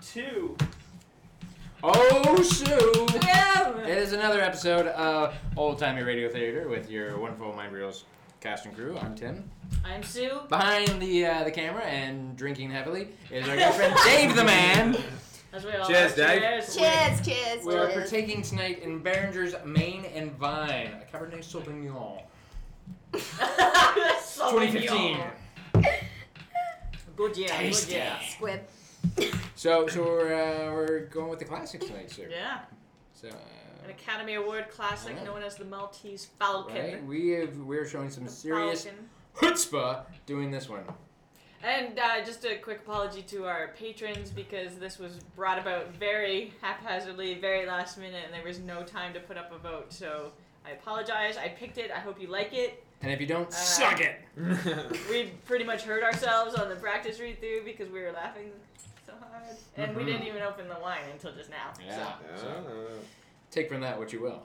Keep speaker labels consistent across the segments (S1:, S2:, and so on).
S1: two.
S2: Oh, Sue!
S3: Yeah.
S2: It is another episode of Old Timey Radio Theater with your wonderful Mind Reels cast and crew. I'm Tim.
S3: I'm Sue.
S2: Behind the uh, the camera and drinking heavily is our good friend Dave the Man.
S3: As we all
S1: Cheers,
S3: are.
S1: Dave.
S3: Cheers.
S4: Cheers, cheers,
S2: We are
S4: cheers.
S2: partaking tonight in Beringer's Main and Vine, a Cabernet Sauvignon,
S3: Sauvignon.
S2: 2015.
S3: Good year.
S2: Tasty.
S3: Good year.
S4: Squibb.
S2: So, so we're uh, we're going with the classics tonight, sir.
S3: Yeah.
S2: So,
S3: An
S2: uh,
S3: Academy Award classic
S2: Yeah.
S3: known as the Maltese Falcon.
S2: right, we have we're showing some serious
S3: Falcon.
S2: chutzpah doing this one.
S3: And uh, just a quick apology to our patrons because this was brought about very haphazardly, very last minute, and there was no time to put up a vote. So I apologize. I picked it. I hope you like it.
S2: And if you don't,
S3: Uh,
S2: suck it.
S3: We pretty much hurt ourselves on the practice read through because we were laughing so hard, and we didn't even open the wine until just now.
S2: Yeah.
S3: So.
S2: So, take from that what you will.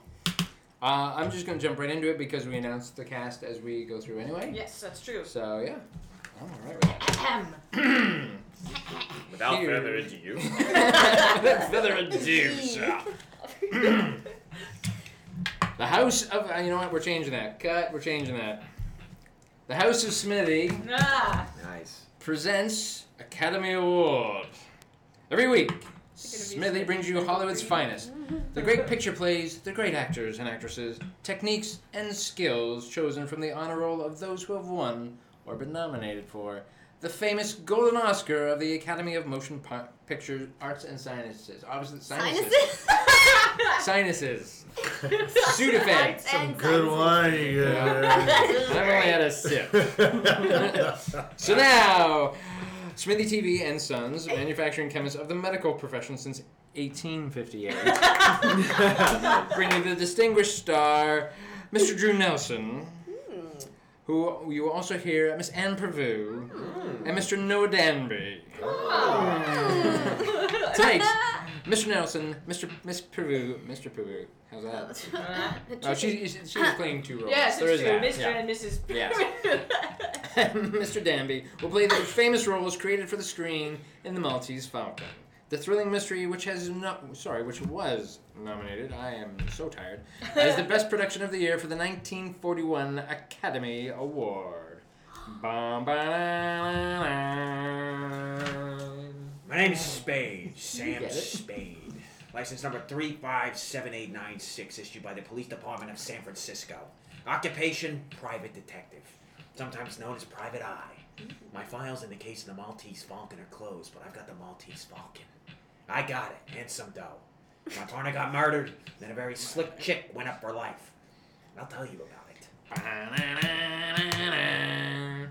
S2: Uh, I'm just gonna jump right into it because we announced the cast as we go through anyway.
S3: Yes, that's true.
S2: So yeah. All right. With
S3: Ahem.
S1: Without
S2: Here.
S1: further ado.
S2: Without further ado, sir. The House of uh, you know what? We're changing that. Cut. We're changing that. The House of Smithy
S3: Ah,
S1: nice.
S2: presents Academy Award. Every week, Smithy brings you Hollywood's finest. The great picture plays, the great actors and actresses, techniques and skills chosen from the honor roll of those who have won or been nominated for the famous Golden Oscar of the Academy of Motion Pi- Picture Arts and Sciences. Obviously, sinuses.
S4: Sinuses.
S2: Sinuses. Sudafed.
S4: Arts and
S5: Good
S4: wine
S5: one, you
S2: I've only had a sip. So now, Smithy TV and Sons, manufacturing chemists of the medical profession since 1858, bring you the distinguished star, Mr. Drew Nelson, hmm. who you will also hear Miss Ann Pirvu hmm. and Mr. Noah Danby. Hmm. Tonight, Mr. Nelson, Mr. Miss Pirvu, Mr. Pirvu. How's that? Oh, she, she, she was playing two roles.
S3: yes,
S2: there
S3: it's
S2: is
S3: true.
S2: that.
S3: Mr.
S2: yeah.
S3: and Mrs.
S2: Yes. Mr. Danby will play the famous roles created for the screen in The Maltese Falcon. The thrilling mystery, which has no, sorry, which was nominated, I am so tired, as the best production of the year for the 1941 Academy Award. Bum, ba-da-da-da.
S6: My name is Spade, Sam. Spade. License number 357896, issued by the Police Department of San Francisco. Occupation, private detective. Sometimes known as Private Eye. My files in the case of the Maltese Falcon are closed, but I've got the Maltese Falcon. I got it, and some dough. My partner got murdered, then a very slick chick went up for life. I'll tell you about it.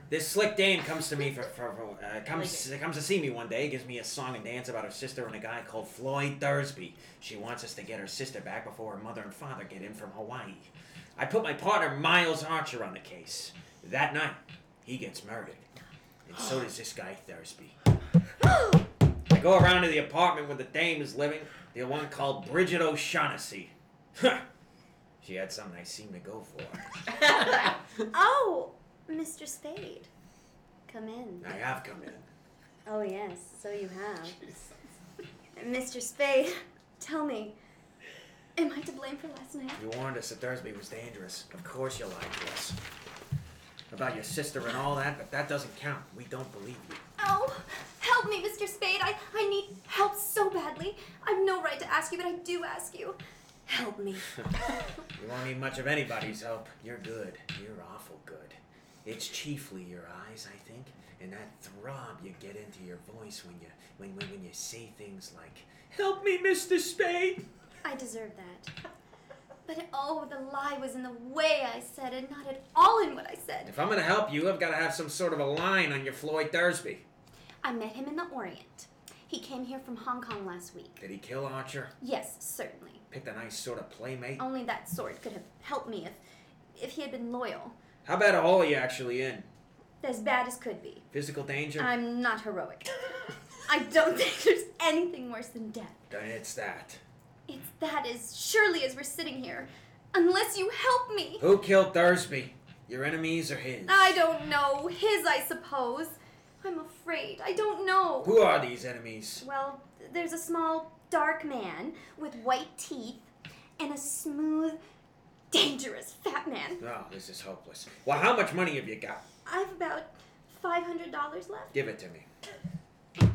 S6: This slick dame comes to me for, for, for uh, comes comes to see me one day, gives me a song and dance about her sister and a guy called Floyd Thursby. She wants us to get her sister back before her mother and father get in from Hawaii. I put my partner Miles Archer on the case. That night, he gets murdered, and so does this guy Thursby. I go around to the apartment where the dame is living, the one called Bridget O'Shaughnessy. she had something I seemed to go for.
S4: Oh, Mr. Spade. Come in.
S6: I have come in.
S4: Oh, yes, so you have. Mr. Spade, tell me, am I to blame for last night?
S6: You warned us that Thursby was dangerous. Of course you lied to us. About your sister and all that, but that doesn't count. We don't believe you.
S4: Oh, help me, Mr. Spade. I, I need help so badly. I've no right to ask you, but I do ask you. Help me.
S6: You won't need much of anybody's help. You're good. You're awful good. It's chiefly your eyes, I think, and that throb you get into your voice when you when when, when you say things like, "Help me, Mr. Spade."
S4: I deserve that. But oh, the lie was in the way I said it, not at all in what I said.
S6: If I'm gonna help you, I've got to have some sort of a line on your Floyd Thursby.
S4: I met him in the Orient. He came here from Hong Kong last week.
S6: Did he kill Archer?
S4: Yes, certainly.
S6: Picked a nice sort of playmate.
S4: Only that sort could have helped me if if he had been loyal.
S6: How bad a hole are you actually in?
S4: As bad as could be.
S6: Physical danger?
S4: I'm not heroic. I don't think there's anything worse than death.
S6: Then it's that.
S4: It's that as surely as we're sitting here. Unless you help me.
S6: Who killed Thursby? Your enemies or his?
S4: I don't know. His, I suppose. I'm afraid. I don't know.
S6: Who are these enemies?
S4: Well, there's a small, dark man with white teeth and a smooth, dangerous fat man.
S6: Oh, this is hopeless. Well, how much money have you got?
S4: I've about $500 left.
S6: Give it to me.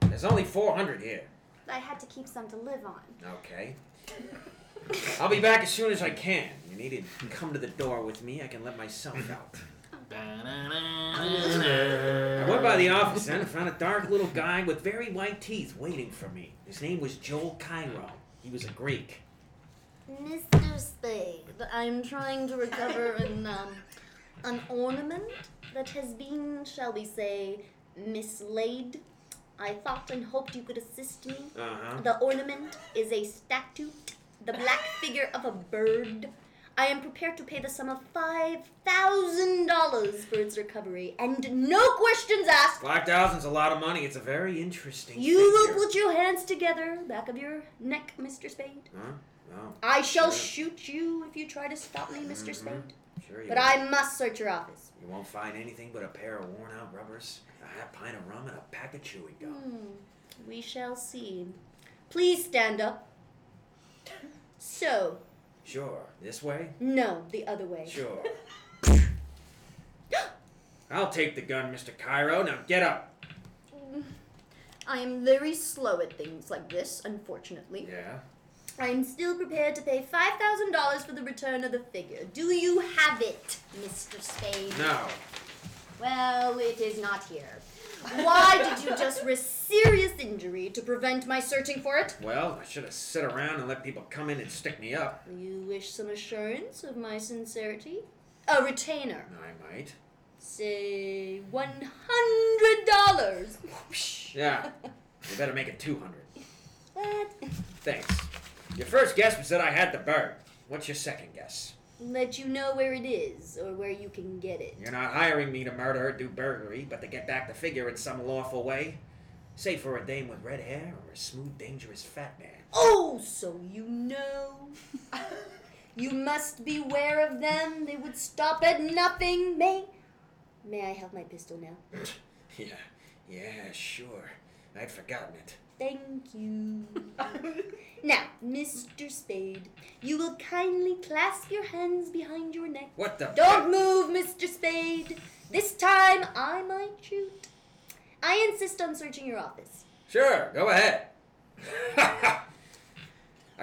S6: There's only 400 here.
S4: I had to keep some to live on.
S6: Okay. I'll be back as soon as I can. You need to come to the door with me. I can let myself out. I went by the office and found a dark little guy with very white teeth waiting for me. His name was Joel Cairo. He was a Greek.
S1: Mr. Spade, I'm trying to recover an um, an ornament that has been, shall we say, mislaid. I thought and hoped you could assist me.
S6: Uh huh.
S1: The ornament is a statue, the black figure of a bird. I am prepared to pay the sum of five thousand dollars for its recovery, and no questions asked.
S6: Five thousand's a lot of money. It's a very interesting.
S1: You will put your hands together, back of your neck, Mr. Spade.
S6: Huh? No.
S1: I shall
S6: Sure.
S1: shoot you if you try to stop me, mister
S6: Mhm.
S1: Spade.
S6: Sure you
S1: But
S6: will.
S1: I must search your office.
S6: You won't find anything but a pair of worn out rubbers, a half pint of rum, and a pack of chewing gum.
S1: Hmm, we shall see. Please stand up. So,
S6: Sure. This way?
S1: no, the other way.
S6: Sure. I'll take the gun, Mr. Cairo. Now get up.
S1: I am very slow at things like this, unfortunately.
S6: Yeah.
S1: I am still prepared to pay $5,000 for the return of the figure. Do you have it, Mr. Spade?
S6: No.
S1: Well, it is not here. Why did you just risk serious injury to prevent my searching for it?
S6: Well, I should have sit around and let people come in and stick me up.
S1: You wish some assurance of my sincerity? A retainer.
S6: I might.
S1: Say $100.
S6: Yeah. You better make it 200.
S1: What?
S6: Thanks. Your first guess was that I had the bird. What's your second guess?
S1: Let you know where it is or where you can get it.
S6: You're not hiring me to murder or do burglary, but to get back the figure in some lawful way. Say for a dame with red hair or a smooth, dangerous fat man.
S1: Oh, so you know. you must beware of them. They would stop at nothing. May May I have my pistol now?
S6: Yeah, yeah, sure. I'd forgotten it.
S1: Thank you. now, Mr. Spade, you will kindly clasp your hands behind your neck.
S6: What the?
S1: Don't move, Mr. Spade. This time I might shoot. I insist on searching your office.
S6: Sure, go ahead. I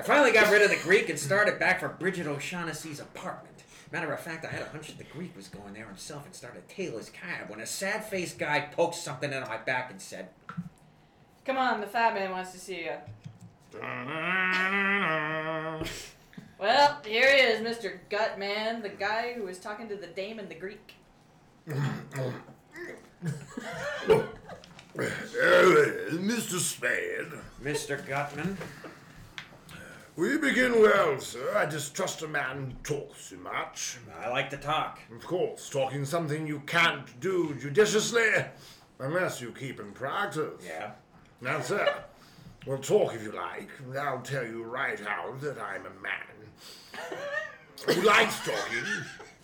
S6: finally got rid of the Greek and started back for Bridget O'Shaughnessy's apartment. Matter of fact, I had a hunch that the Greek was going there himself and started to tail his cab when a sad faced guy poked something into my back and said,
S3: Come on, the fat man wants to see you. Well, here he is, Mr. Gutman, the guy who was talking to the dame and the Greek.
S5: Uh, Mr. Spade.
S6: Mr. Gutman.
S5: We begin well, sir. I distrust a man who talks too much.
S6: I like to talk.
S5: Of course, talking something you can't do judiciously, unless you keep in practice.
S6: Yeah.
S5: Now, sir, we'll talk if you like, and I'll tell you right out that I'm a man who likes talking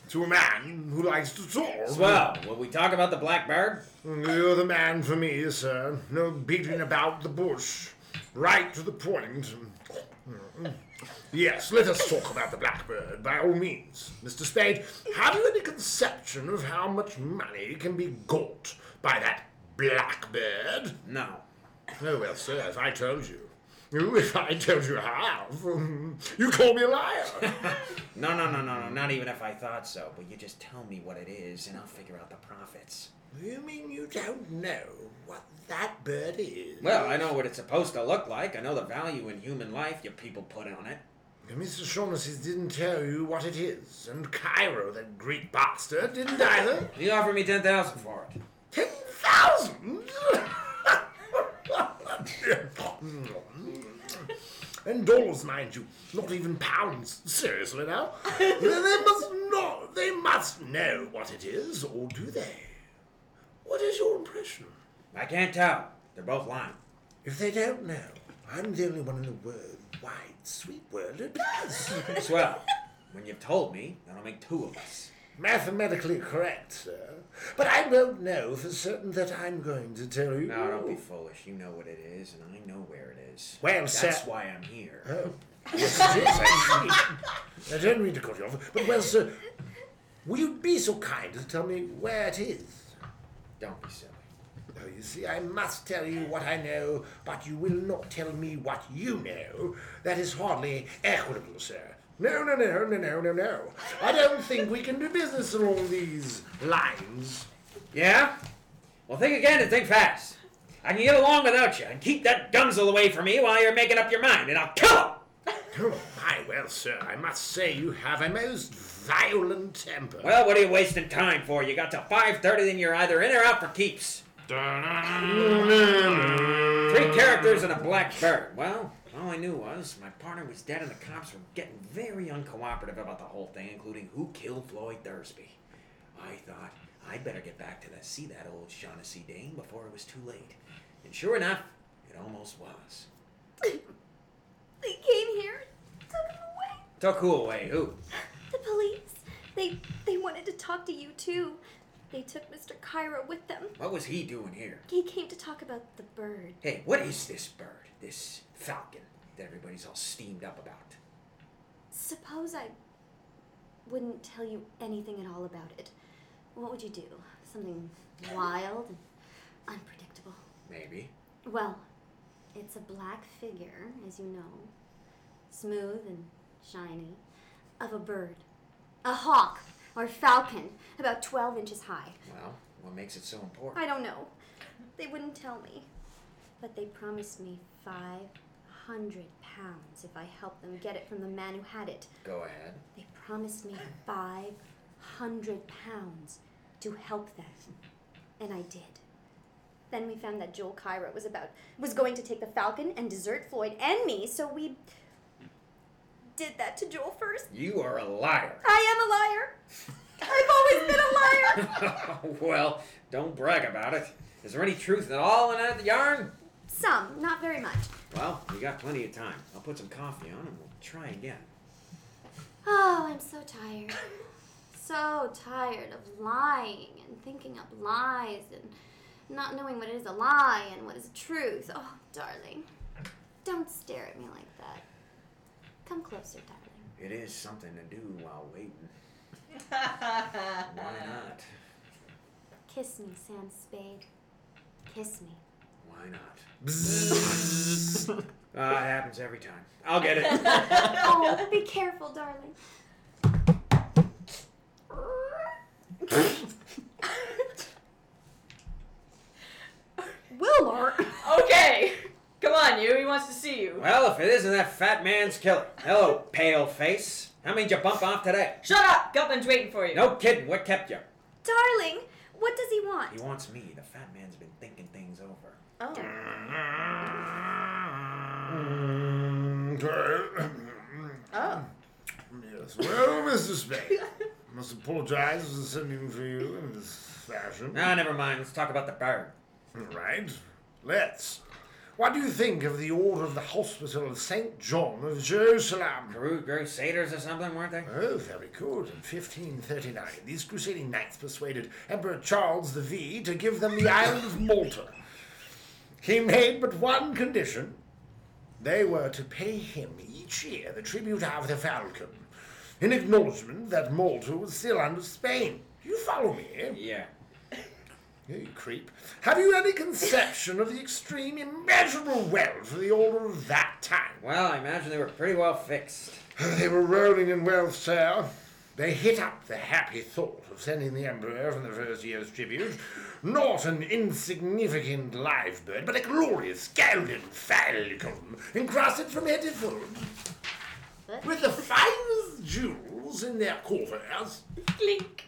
S5: to a man who likes to talk.
S6: Swell. Will we talk about the blackbird?
S5: You're the man for me, sir. No beating about the bush. Right to the point. Yes, let us talk about the blackbird, by all means. Mr. Spade, have you any conception of how much money can be got by that blackbird?
S6: No.
S5: Oh, well, sir, if I told you. Oh, If I told you how, you call me a liar.
S6: No, no, no, no, no. Not even if I thought so. But you just tell me what it is, and I'll figure out the profits.
S5: you mean you don't know what that bird is?
S6: Well, I know what it's supposed to look like. I know the value in human life you people put on it.
S5: Mr. Shaughnessy didn't tell you what it is, and Cairo, that Greek bastard, didn't either.
S6: He offered me ten thousand for it.
S5: Ten thousand? Mm. and dollars, mind you, not even pounds. Seriously now, they must not. They must know what it is, or do they? What is your impression?
S6: I can't tell. They're both lying.
S5: If they don't know, I'm the only one in the world, wide, sweet world who does.
S6: Swell. When you've told me, that'll make two of us.
S5: Mathematically correct, sir. But I don't know for certain that I'm going to tell you.
S6: No, don't be foolish. You know what it is, and I know where it is.
S5: Well, sir.
S6: That's
S5: sir-
S6: why I'm here.
S5: Oh, yes, it is, I see. I don't mean to cut you off, but well, sir, will you be so kind as to tell me where it is?
S6: Don't be silly.
S5: Oh, you see, I must tell you what I know, but you will not tell me what you know. That is hardly equitable, sir. No, no, no, no, no, no, no. I don't think we can do business along these lines.
S6: Yeah? Well, think again and think fast. I can get along without you and keep that Gunsel away from me while you're making up your mind, and I'll kill him!
S5: Oh, my, well, sir, I must say you have a most violent temper.
S6: Well, what are you wasting time for? You got till 5.30, then you're either in or out for keeps. Three characters and a black bird. Well, all I knew was my partner was dead and the cops were getting very uncooperative about the whole thing, including who killed Floyd Thursby. I thought I'd better get back to the, see that old Shaughnessy dame before it was too late. And sure enough, it almost was.
S4: They came here, took him away.
S6: Took who away? Who?
S4: The police. They they wanted to talk to you too. They took Mr. Cairo with them.
S6: What was he doing here?
S4: He came to talk about the bird.
S6: Hey, what is this bird? This falcon that everybody's all steamed up about?
S4: Suppose I wouldn't tell you anything at all about it. What would you do? Something wild and unpredictable.
S6: Maybe.
S4: Well, it's a black figure, as you know, smooth and shiny, of a bird. A hawk or falcon, about 12 inches high.
S6: Well, what makes it so important?
S4: I don't know. They wouldn't tell me. But they promised me 500 pounds if I helped them get it from the man who had it.
S6: Go ahead.
S4: They promised me 500 pounds to help them. And I did. Then we found that Joel Cairo was about was going to take the Falcon and desert Floyd and me, so we did that to Joel first.
S6: You are a liar.
S4: I am a liar. I've always been a liar.
S6: well, don't brag about it. Is there any truth at all in that yarn?
S4: Some, not very much.
S6: Well, we got plenty of time. I'll put some coffee on and we'll try again.
S4: Oh, I'm so tired. So tired of lying and thinking up lies and not knowing what is a lie and what is a truth. Oh, darling, don't stare at me like that. Come closer, darling.
S6: It is something to do while waiting. Why not?
S4: Kiss me, Sam Spade. Kiss me.
S6: Why not? Ah, it happens every time. I'll get it.
S4: Oh, be careful, darling. Wilmer!
S3: Okay, come on, you. He wants to see you.
S6: well, if it isn't that fat man's killer. Hello, pale face. How made you bump off today?
S3: Shut up. Gutman's waiting for you.
S6: No kidding. What kept you?
S4: Darling, what does he want?
S6: He wants me. The fat man's been thinking things over.
S1: Oh. Oh.
S5: Yes, well, Mr. Spade, I must apologize for sending for you in this fashion.
S6: Ah, never mind. Let's talk about the bird.
S5: Right, let's. What do you think of the order of the Hospital of St. John of Jerusalem?
S6: Cru- Crusaders or something, weren't they?
S5: Oh, very good. In 1539, these crusading knights persuaded Emperor Charles the V to give them the island of Malta. He made but one condition. They were to pay him each year the tribute of the falcon, in acknowledgement that Malta was still under Spain. You follow me?
S6: Yeah.
S5: You creep. Have you any conception of the extreme, immeasurable wealth of the order of that time?
S6: Well, I imagine they were pretty well fixed.
S5: They were rolling in wealth, sir. They hit up the happy thought of sending the Emperor from the first year's tribute not an insignificant live bird, but a glorious golden falcon, encrusted from head to foot, with the finest jewels in their quarters.
S3: Clink.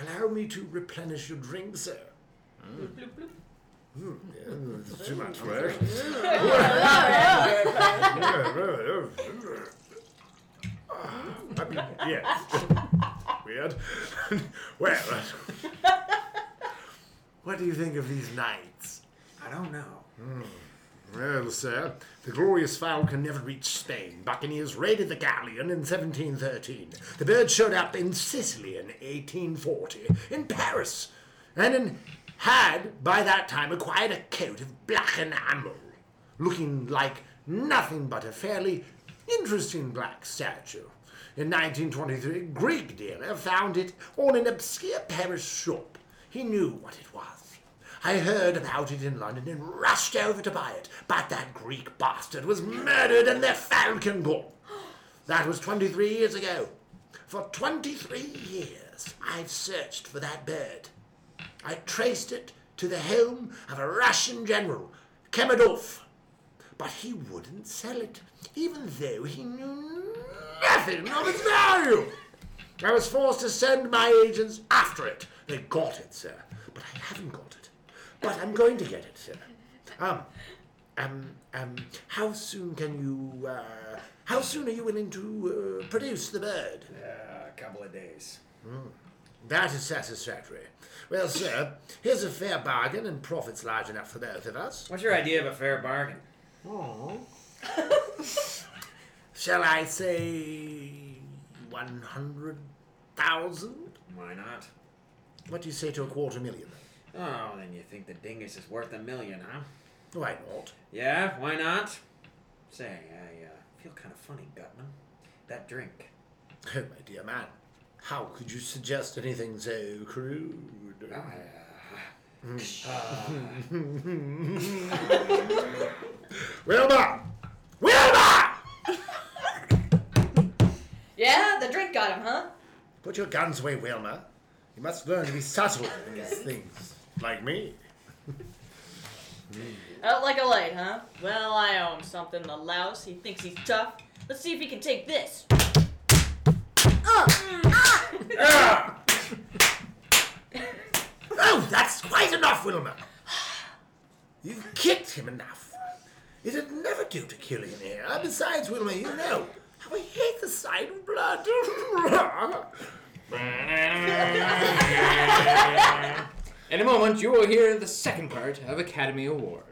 S5: Allow me to replenish your drink, sir.
S3: Bloop, bloop, bloop.
S5: Hmm, yeah, it's too much work. I mean, yes. Weird. well, what do you think of these knights?
S6: I don't know. Hmm.
S5: Well, sir, the glorious Falcon never reached Spain. Buccaneers raided the galleon in 1713. The bird showed up in Sicily in 1840, in Paris, and in, had by that time acquired a coat of black enamel, looking like nothing but a fairly interesting black statue. In 1923, a Greek dealer found it on an obscure Paris shop. He knew what it was. I heard about it in London and rushed over to buy it, but that Greek bastard was murdered in the falcon gone. That was 23 years ago. For 23 years, I've searched for that bird. I traced it to the home of a Russian general, Kemidov. But he wouldn't sell it, even though he knew nothing of its value. I was forced to send my agents after it. They got it, sir, but I haven't got it. But I'm going to get it, sir. Um, um, um, how soon can you, uh, how soon are you willing to uh, produce the bird?
S6: Uh, a couple of days.
S5: That is satisfactory. Well, sir, here's a fair bargain and profits large enough for both of us.
S6: What's your idea of a fair bargain? Oh.
S5: Shall I say 100,000?
S6: Why not?
S5: What do you say to a quarter million?
S6: Oh, then you think the dingus is worth a million, huh?
S5: Why not?
S6: Yeah, why not? Say, I uh, feel kind of funny, Gutman. That drink.
S5: Oh, my dear man, how could you suggest anything so crude? Wilmer! Wilmer!
S7: Yeah, the drink got him, huh?
S5: Put your guns away, Wilmer. You must learn to be subtle in these things. Like me.
S3: Out uh, like a light, huh? Well, I own something. The louse. He thinks he's tough. Let's see if he can take this. Uh. Ah!
S5: Oh, that's quite enough, Wilmer. You've kicked him enough. It'd never do to kill him here. Besides, Wilmer, you know how I hate the sight of blood.
S2: In a moment, you will hear the second part of Academy Award.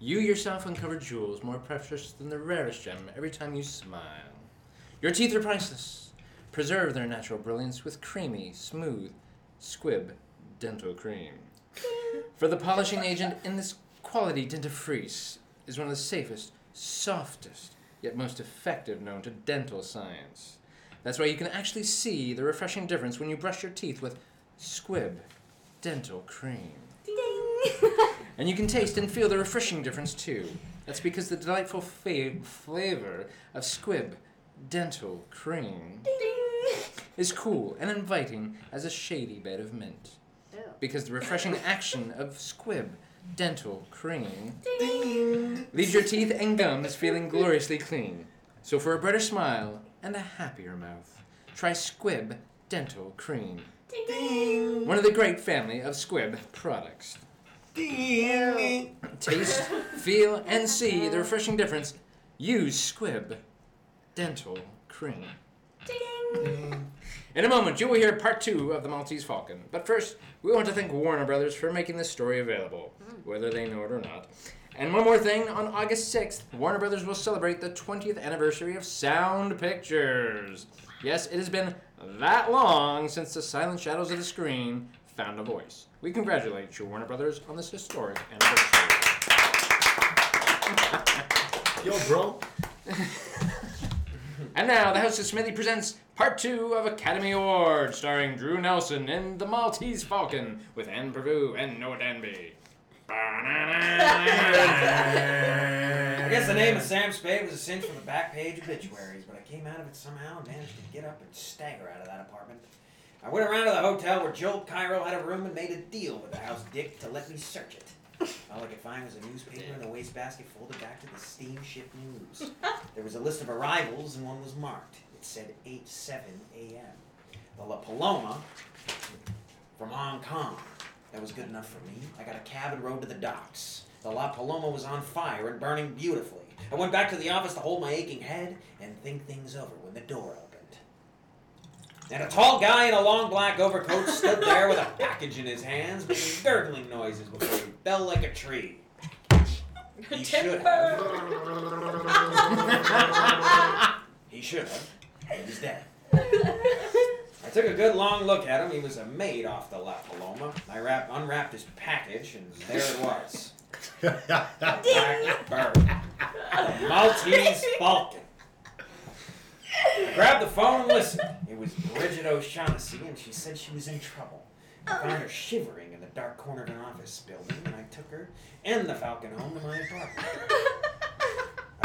S2: You yourself uncover jewels more precious than the rarest gem every time you smile. Your teeth are priceless. Preserve their natural brilliance with creamy, smooth, squibb dental cream. For the polishing agent in this quality dentifrice is one of the safest, softest, yet most effective known to dental science. That's why you can actually see the refreshing difference when you brush your teeth with Squibb Dental Cream. Ding! and you can taste and feel the refreshing difference too. That's because the delightful fa- flavor of Squibb Dental Cream Ding! is cool and inviting as a shady bed of mint. Oh. Because the refreshing action of Squibb Dental Cream Ding! leaves your teeth and gums feeling gloriously clean. So for a brighter smile and a happier mouth, try Squibb Dental Cream. One of the great family of Squibb products. Taste, feel, and see the refreshing difference. Use Squibb Dental Cream. In a moment, you will hear part two of the Maltese Falcon. But first, we want to thank Warner Brothers for making this story available, whether they know it or not. And one more thing, on August 6th, Warner Brothers will celebrate the 20th anniversary of Sound Pictures. Yes, it has been that long since the silent shadows of the screen found a voice. We congratulate you, Warner Brothers, on this historic anniversary.
S5: Yo, bro.
S2: And now, the House of Smithy presents part two of Academy Award, starring Drew Nelson in The Maltese Falcon with Ann Pirvu and Noah Danby.
S6: I guess the name of Sam Spade was a cinch from the back page obituaries, but I came out of it somehow and managed to get up and stagger out of that apartment. I went around to the hotel where Joel Cairo had a room and made a deal with the house dick to let me search it. All I could find was a newspaper in the wastebasket folded back to the steamship news. There was a list of arrivals and one was marked. It said 8 7 a.m. The La Paloma from Hong Kong. That was good enough for me. I got a cab and rode to the docks. The La Paloma was on fire and burning beautifully. I went back to the office to hold my aching head and think things over when the door opened. And a tall guy in a long black overcoat stood there with a package in his hands, making gurgling noises before he fell like a tree. He should have. he should have. He's dead. I took a good long look at him. He was a maid off the La Paloma. I wrap, unwrapped his package, and there it was. A black bird. A Maltese falcon. I grabbed the phone and listened. It was Bridget O'Shaughnessy, and she said she was in trouble. I oh. found her shivering in the dark corner of an office building, and I took her and the falcon home to my apartment.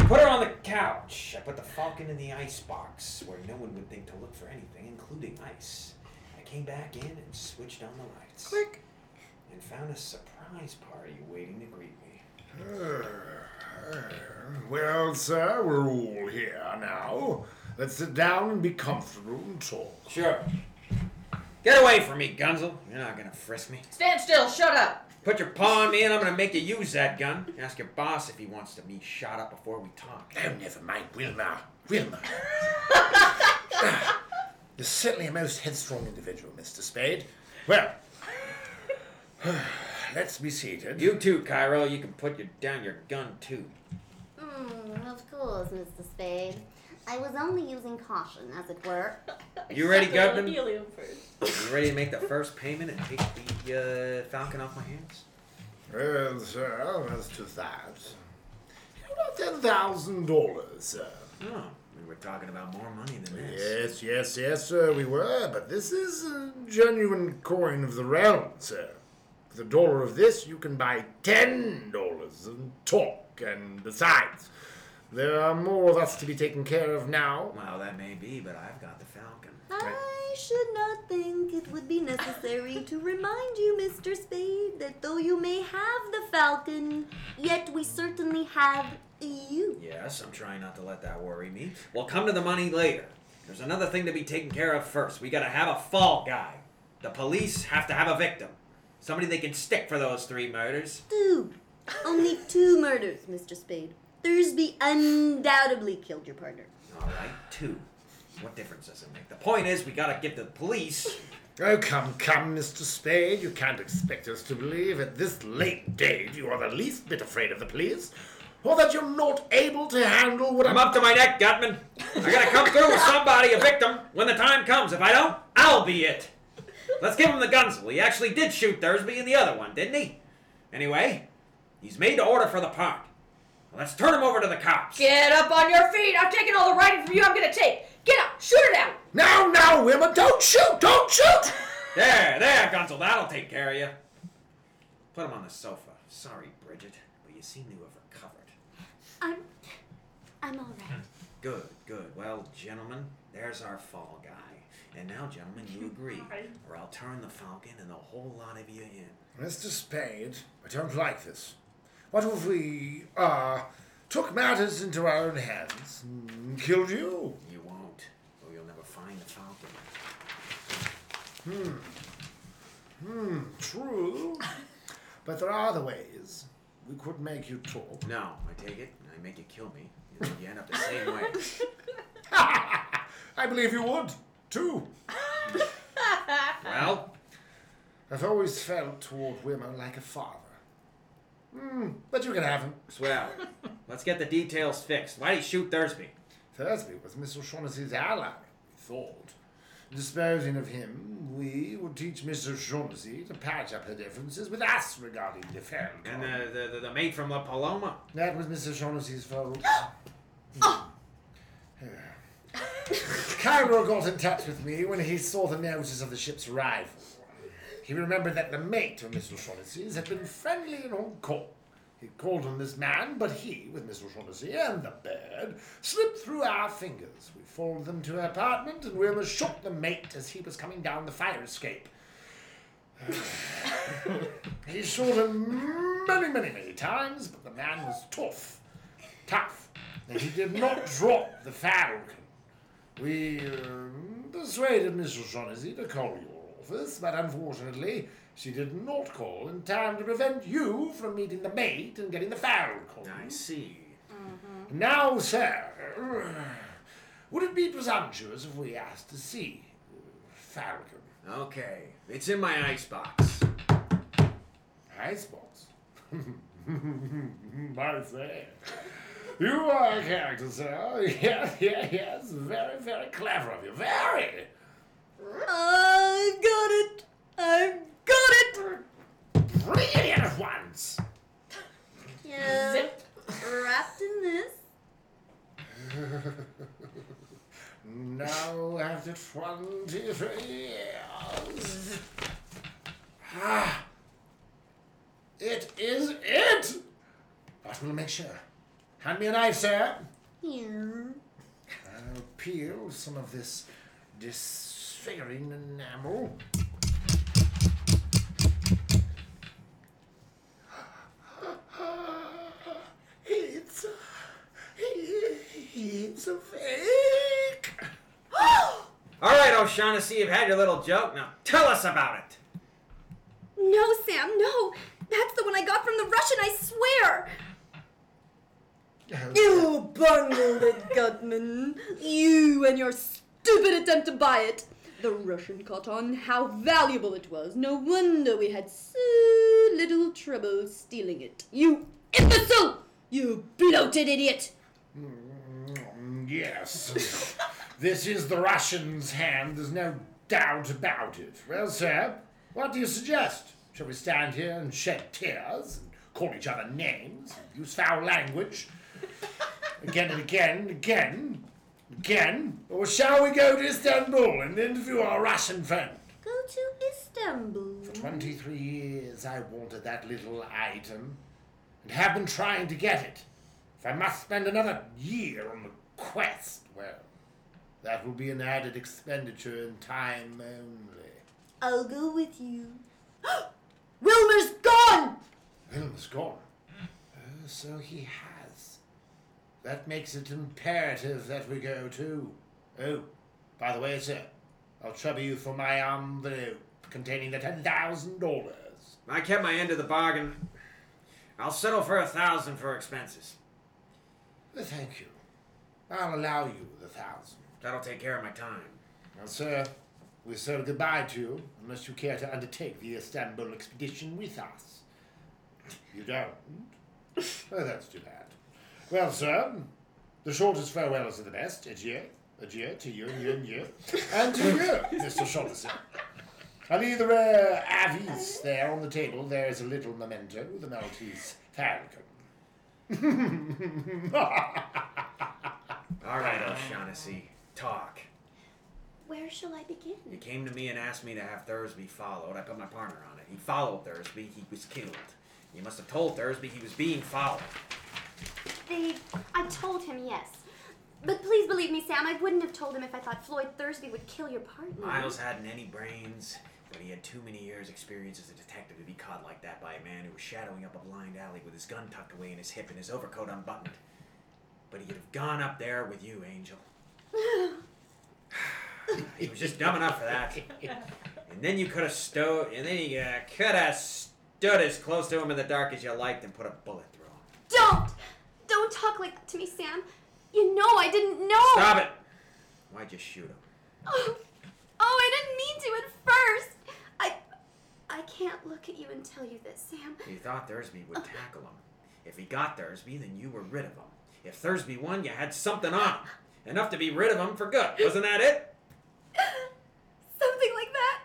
S6: I put her on the couch. I put the falcon in the ice box where no one would think to look for anything, including ice. I came back in and switched on the lights.
S1: Quick.
S6: And found a surprise party waiting to greet me.
S5: Uh, well, sir, we're all here now. Let's sit down and be comfortable and talk.
S6: Sure. Get away from me, Gunsel. You're not gonna frisk me.
S7: Stand still. Shut up.
S6: Put your paw on me and I'm gonna make you use that gun. Ask your boss if he wants to be shot up before we talk.
S5: Oh, never mind, Wilmer. Wilmer. You're certainly a most headstrong individual, Mr. Spade. Well, let's be seated.
S6: You too, Cairo. You can put your, down your gun too.
S1: Mm, of course, Mr. Spade. I was only using caution, as it were.
S6: You ready,
S3: Suck
S6: Governor?
S3: helium first.
S6: You ready to make the first payment and take the uh, falcon off my hands?
S5: Well, sir, as to that, you know, ten thousand dollars, sir.
S6: Oh, we were talking about more money than this.
S5: Yes, yes, yes, sir, we were, but this is a genuine coin of the realm, sir. For the dollar of this, you can buy ten dollars and talk, and besides, there are more of us to be taken care of now.
S6: Well, that may be, but I've got the falcon.
S1: I should not think it would be necessary to remind you, Mr. Spade, that though you may have the falcon, yet we certainly have you.
S6: Yes, I'm trying not to let that worry me. We'll come to the money later. There's another thing to be taken care of first. We gotta have a fall guy. The police have to have a victim. Somebody they can stick for those three murders.
S1: Two. Only two murders, Mr. Spade. Thursby undoubtedly killed your partner.
S6: All right, two. What difference does it make? The point is, we gotta give the police.
S5: Oh, come, come, Mr. Spade. You can't expect us to believe at this late date you are the least bit afraid of the police, or that you're not able to handle what
S6: I'm up to my neck, Gutman. I gotta come through with somebody, a victim, when the time comes. If I don't, I'll be it. Let's give him the gunsel. He actually did shoot Thursby in the other one, didn't he? Anyway, he's made to order for the part. Let's turn him over to the cops.
S7: Get up on your feet. I've taken all the writing from you I'm gonna take. Get up. Shoot it out.
S5: Now, now, Wilmer, don't shoot! Don't shoot!
S6: There, there, Gunsel. That'll take care of you. Put him on the sofa. Sorry, Bridget, but you seem to have recovered.
S1: I'm. I'm all right. Hmm.
S6: Good, good. Well, gentlemen, there's our fall guy. And now, gentlemen, you agree, or I'll turn the Falcon and a whole lot of you in.
S5: Mr. Spade, I don't like this. What if we, uh, took matters into our own hands and killed you?
S6: You won't, or you'll never find the Falcon.
S5: Hmm, Hmm, true. but there are other ways. We could make you talk.
S6: No, I take it, and I make you kill me. You, know, you end up the same way.
S5: I believe you would, too.
S6: Well,
S5: I've always felt toward women like a father. Hmm, but you can have him.
S6: swell. Let's get the details fixed. Why'd he shoot Thursby?
S5: Thursby was Miss O'Shaughnessy's ally, we thought. Disposing of him, we would teach Miss O'Shaughnessy to patch up her differences with us regarding the Falcon.
S6: And the, the, the, the mate from La Paloma?
S5: That was Miss O'Shaughnessy's fault. Cairo got in touch with me when he saw the notice of the ship's arrival. He remembered that the mate of Miss O'Shaughnessy's had been friendly and on call. He called on this man, but he, with Miss O'Shaughnessy and the bird, slipped through our fingers. We followed them to her apartment, and we almost shot the mate as he was coming down the fire escape. he shot him many, many, many times, but the man was tough. Tough. And he did not drop the falcon. We uh, persuaded Miss O'Shaughnessy to call your office, but unfortunately, she did not call in time to prevent you from meeting the mate and getting the falcon.
S6: I see. Mm-hmm.
S5: Now, sir, would it be presumptuous if we asked to see Falcon?
S6: Okay, it's in my icebox.
S5: Icebox? I say. You are a character, sir. Yes, yes, yes. Very, very clever of you. Very.
S1: I've got it. I've got it.
S5: Bring it at once.
S1: Yeah.
S3: Zip.
S1: Wrapped in this.
S5: now after 23 years. Ah, it is it! But we'll make sure. Hand me a knife, sir.
S1: Here.
S5: I'll peel some of this enamel. It's it's a fake.
S6: All right, O'Shaughnessy, you've had your little joke. Now tell us about it.
S4: No, Sam, no. That's the one I got from the Russian, I swear.
S1: You bungled it, Gutman. You and your stupid attempt to buy it. The Russian caught on how valuable it was. No wonder we had so little trouble stealing it. You imbecile! You bloated idiot!
S5: Mm, Yes. this is the Russian's hand, there's no doubt about it. Well, sir, what do you suggest? Shall we stand here and shed tears, and call each other names, and use foul language? Again and again and again, again? Or shall we go to Istanbul and interview our Russian friend?
S1: Go to Istanbul.
S5: For 23 years I wanted that little item, and have been trying to get it. If I must spend another year on the quest, well, that will be an added expenditure in time only.
S1: I'll go with you. Wilmer's gone!
S5: Wilmer's gone. Oh, so he has. That makes it imperative that we go too. Oh, by the way, sir, I'll trouble you for my envelope containing the ten thousand dollars.
S6: I kept my end of the bargain. I'll settle for a thousand for expenses.
S5: Thank you. I'll allow you the thousand.
S6: That'll take care of my time.
S5: Well, sir, we say goodbye to you unless you care to undertake the Istanbul expedition with us. You don't? Oh, that's too bad. Well, sir, the shortest farewells are the best. Adieu. Adieu to you and you and you. And to you, Mr. Shaughnessy. And leave the rare uh, avis there on the table. There is a little memento, the Maltese falcon.
S6: All right, O'Shaughnessy, talk.
S4: Where shall I begin?
S6: You came to me and asked me to have Thursby followed. I put my partner on it. He followed Thursby. He was killed. You must have told Thursby he was being followed.
S4: They. I told him yes. But please believe me, Sam, I wouldn't have told him if I thought Floyd Thursby would kill your partner.
S6: Miles hadn't any brains, but he had too many years' experience as a detective to be caught like that by a man who was shadowing up a blind alley with his gun tucked away in his hip and his overcoat unbuttoned. But he'd have gone up there with you, Angel. he was just dumb enough for that. And then you could have stood, and then you uh, could have stood as close to him in the dark as you liked and put a bullet through him.
S4: Don't! Don't talk like that to me, Sam. You know I didn't know.
S6: Stop it! Why'd you shoot him?
S4: Oh, oh, I didn't mean to at first. I, I can't look at you and tell you this, Sam.
S6: You thought Thursby would oh. tackle him. If he got Thursby, then you were rid of him. If Thursby won, you had something on him. Enough to be rid of him for good. Wasn't that it?
S4: Something like that.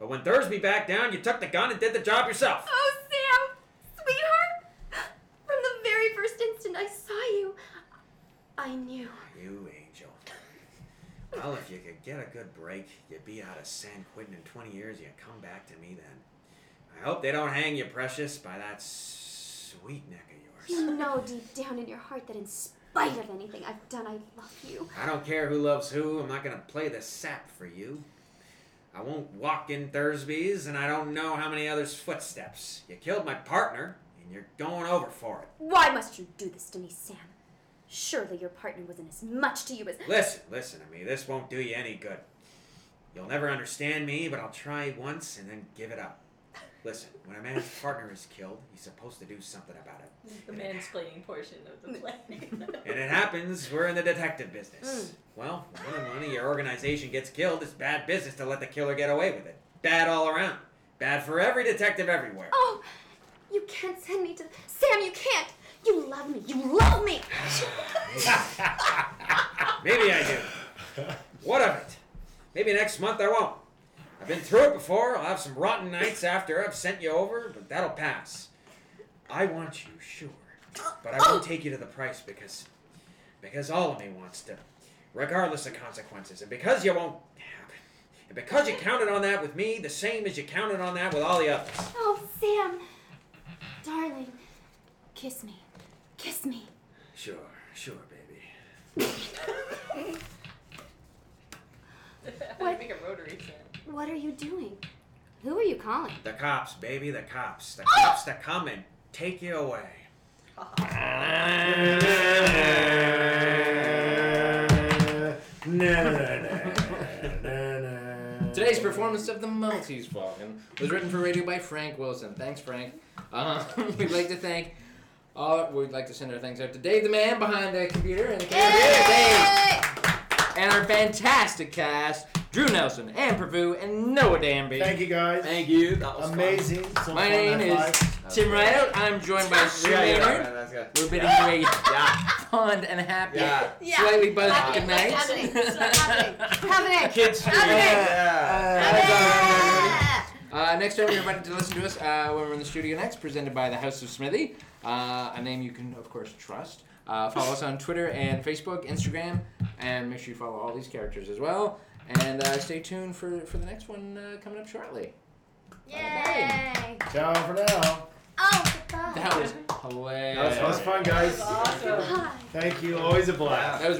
S6: But when Thursby backed down, you took the gun and did the job yourself.
S4: Oh, Sam, sweetheart. From the very first instant I saw you, I knew.
S6: You angel. Well, if you could get a good break, you'd be out of San Quentin in 20 years, you'd come back to me then. I hope they don't hang you, precious, by that sweet neck of yours.
S4: You know deep down in your heart that in spite of anything I've done, I love you.
S6: I don't care who loves who. I'm not gonna play the sap for you. I won't walk in Thursby's, and I don't know how many others' footsteps. You killed my partner, and you're going over for it.
S4: Why must you do this to me, Sam? Surely your partner wasn't as much to you as.
S6: Listen, listen to me. This won't do you any good. You'll never understand me, but I'll try once and then give it up. Listen, when a man's partner is killed, he's supposed to do something about it.
S3: The mansplaining portion of the play.
S6: And it happens, we're in the detective business. Mm. Well, when one of your organization gets killed, it's bad business to let the killer get away with it. Bad all around. Bad for every detective everywhere.
S4: Oh, You can't send me to. Sam, you can't! You love me! You love me!
S6: Maybe I do. What of it? Maybe next month I won't. I've been through it before. I'll have some rotten nights after I've sent you over, but that'll pass. I want you, sure. But I won't take you to the price because because all of me wants to. Regardless of consequences. And because you won't. And because you counted on that with me the same as you counted on that with all the others.
S4: Oh, Sam! Darling, kiss me. Kiss me.
S6: Sure, sure, baby.
S4: What?
S3: Make a rotary sound.
S4: What are you doing? Who are you calling?
S6: The cops, baby, the cops. The cops that come and take you away.
S2: Today's performance of The Maltese Falcon was written for radio by Frank Wilson. Thanks, Frank. Uh, we'd like to thank. Uh, we'd like to send our thanks out to Dave, the man behind the computer and the camera. Dave, and our fantastic cast: Drew Nelson, Ann Pirvu, and Noah Danby.
S5: Thank you guys.
S8: Thank you. That was
S5: Amazing. So
S2: My
S5: fun,
S2: name is
S5: five.
S2: Tim Rideout. I'm joined by Sue
S8: Fun. Yeah, yeah,
S2: Maynard.
S8: yeah.
S2: We're bidding you a
S8: Yeah.
S2: fond and happy,
S8: Yeah.
S4: Yeah.
S2: slightly buzzed
S4: Happy-
S2: good night.
S4: happening. It's not happening. Happening.
S8: Kids Street.
S4: Happening.
S8: Yeah.
S2: Uh, next time you're invited to listen to us uh, when we're in the studio next, presented by the House of Smithy, uh, a name you can, of course, trust. Uh, follow us on Twitter and Facebook, Instagram, and make sure you follow all these characters as well. And uh, stay tuned for, for the next one uh, coming up shortly.
S4: Yay!
S5: Ciao for now.
S4: Oh, goodbye.
S2: That was hilarious.
S5: That was, that was fun, guys.
S3: Awesome.
S5: Thank you. Always a blast.
S2: That was